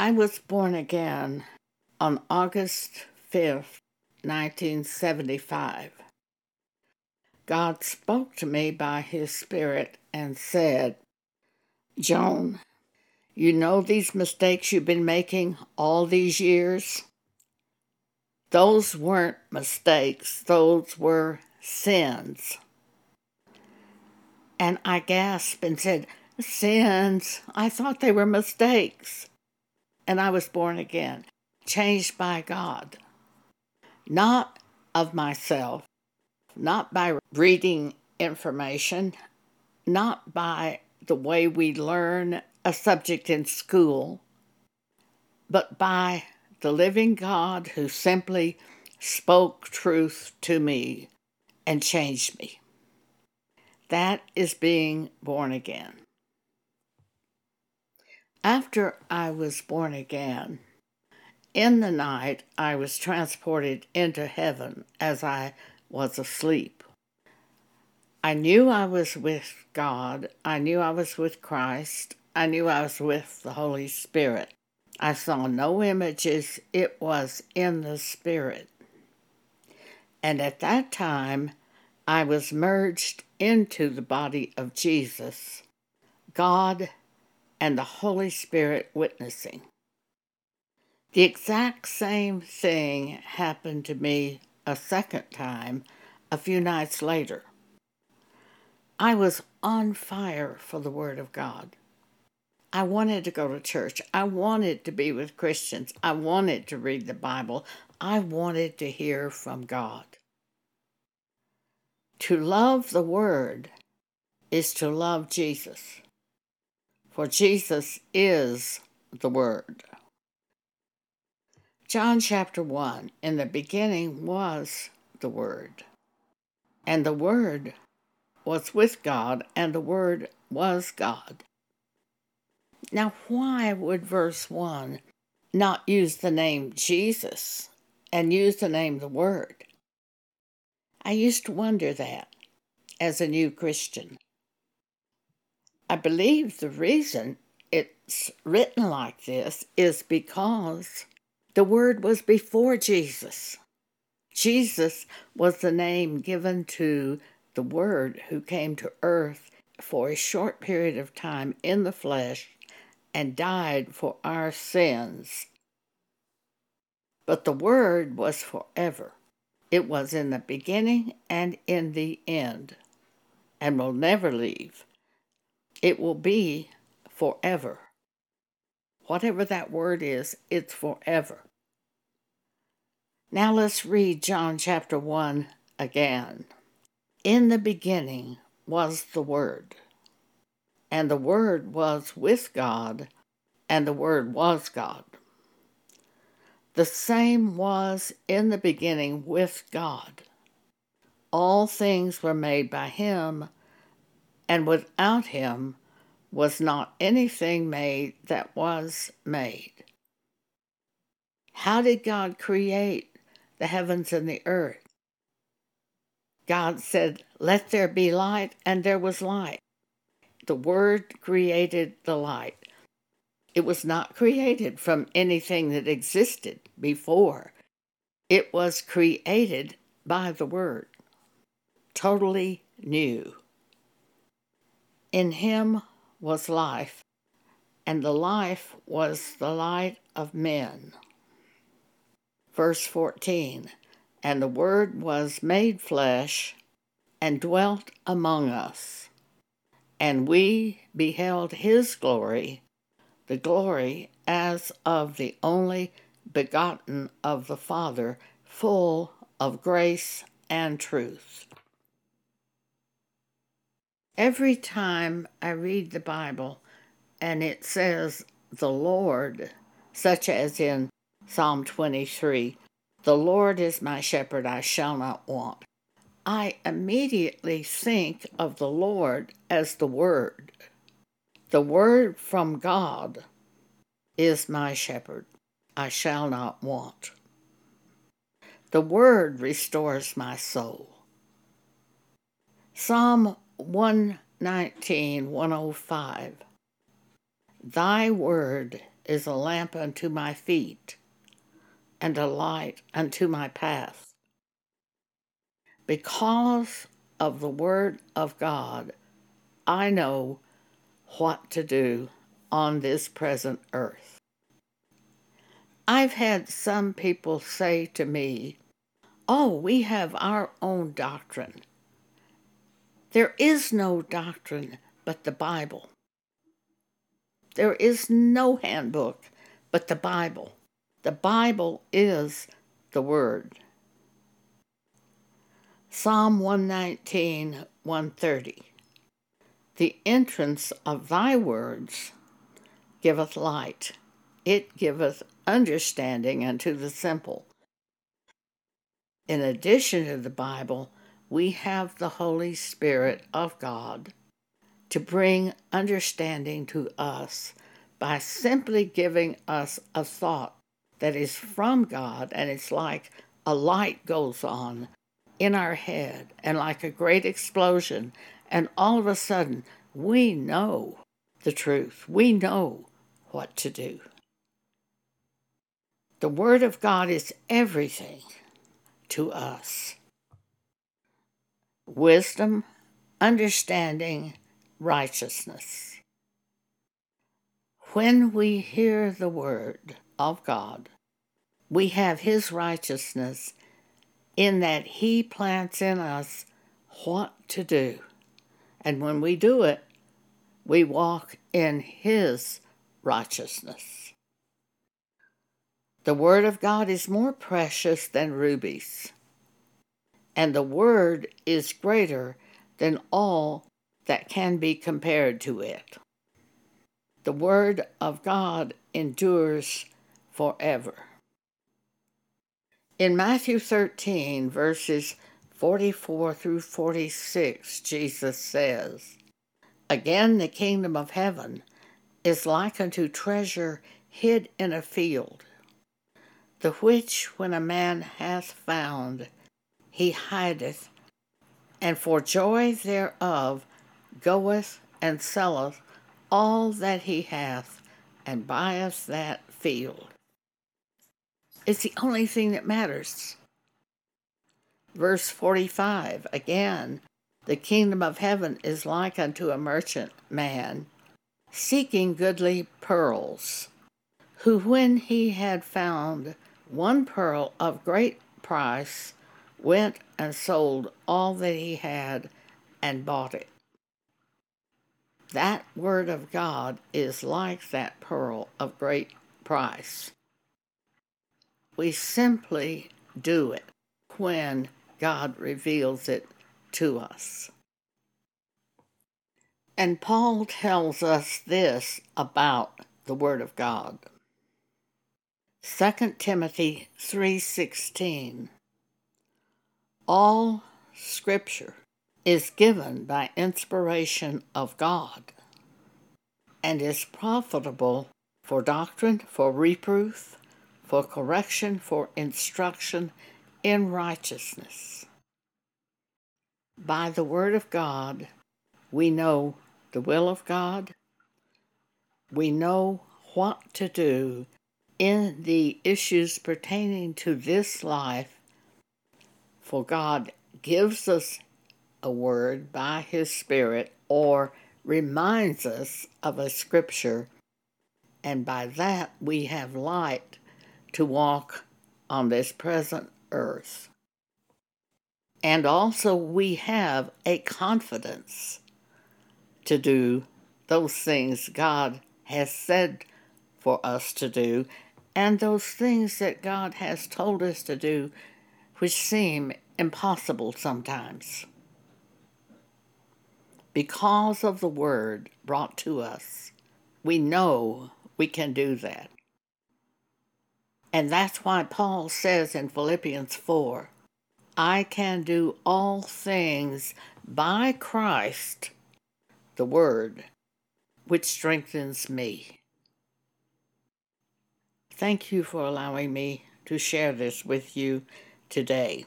I was born again on August 5th, 1975. God spoke to me by His Spirit and said, Joan, you know these mistakes you've been making all these years? Those weren't mistakes, those were sins. And I gasped and said, Sins? I thought they were mistakes and I was born again, changed by God. Not of myself, not by reading information, not by the way we learn a subject in school, but by the living God who simply spoke truth to me and changed me. That is being born again. After I was born again, in the night I was transported into heaven as I was asleep. I knew I was with God. I knew I was with Christ. I knew I was with the Holy Spirit. I saw no images, it was in the Spirit. And at that time, I was merged into the body of Jesus. God and the Holy Spirit witnessing. The exact same thing happened to me a second time a few nights later. I was on fire for the Word of God. I wanted to go to church. I wanted to be with Christians. I wanted to read the Bible. I wanted to hear from God. To love the Word is to love Jesus for Jesus is the Word. John chapter 1 In the beginning was the Word, and the Word was with God, and the Word was God. Now, why would verse 1 not use the name Jesus and use the name the Word? I used to wonder that as a new Christian. I believe the reason it's written like this is because the Word was before Jesus. Jesus was the name given to the Word who came to earth for a short period of time in the flesh and died for our sins. But the Word was forever. It was in the beginning and in the end, and will never leave. It will be forever. Whatever that word is, it's forever. Now let's read John chapter 1 again. In the beginning was the Word, and the Word was with God, and the Word was God. The same was in the beginning with God. All things were made by Him and without him was not anything made that was made. How did God create the heavens and the earth? God said, Let there be light, and there was light. The Word created the light. It was not created from anything that existed before, it was created by the Word. Totally new. In him was life, and the life was the light of men. Verse 14 And the Word was made flesh and dwelt among us, and we beheld his glory, the glory as of the only begotten of the Father, full of grace and truth. Every time I read the Bible and it says the Lord, such as in Psalm 23, the Lord is my shepherd, I shall not want. I immediately think of the Lord as the Word. The Word from God is my shepherd, I shall not want. The Word restores my soul. Psalm 119, 105. Thy word is a lamp unto my feet and a light unto my path. Because of the Word of God, I know what to do on this present earth. I've had some people say to me, Oh, we have our own doctrine. There is no doctrine but the Bible. There is no handbook but the Bible. The Bible is the Word. Psalm 119, 130. The entrance of thy words giveth light, it giveth understanding unto the simple. In addition to the Bible, we have the Holy Spirit of God to bring understanding to us by simply giving us a thought that is from God, and it's like a light goes on in our head and like a great explosion, and all of a sudden we know the truth. We know what to do. The Word of God is everything to us wisdom, understanding, righteousness. When we hear the Word of God, we have His righteousness in that He plants in us what to do. And when we do it, we walk in His righteousness. The Word of God is more precious than rubies, and the Word is greater than all that can be compared to it. The Word of God endures forever. In Matthew 13, verses 44 through 46, Jesus says, Again, the kingdom of heaven is like unto treasure hid in a field, the which when a man hath found, he hideth, and for joy thereof goeth and selleth all that he hath, and buyeth that field. It's the only thing that matters. Verse 45 again, the kingdom of heaven is like unto a merchant man seeking goodly pearls, who, when he had found one pearl of great price, went and sold all that he had and bought it. That word of God is like that pearl of great price. We simply do it when God reveals it to us. And Paul tells us this about the word of God. 2 Timothy 3:16 All scripture is given by inspiration of God and is profitable for doctrine, for reproof, for correction, for instruction in righteousness. By the word of God, we know the will of God. We know what to do in the issues pertaining to this life, for God gives us a word by His Spirit or reminds us of a scripture, and by that we have light to walk on this present earth. And also, we have a confidence to do those things God has said for us to do, and those things that God has told us to do, which seem impossible sometimes. Because of the word brought to us, we know we can do that. And that's why Paul says in Philippians 4 I can do all things by Christ the Word, which strengthens me. Thank you for allowing me to share this with you today.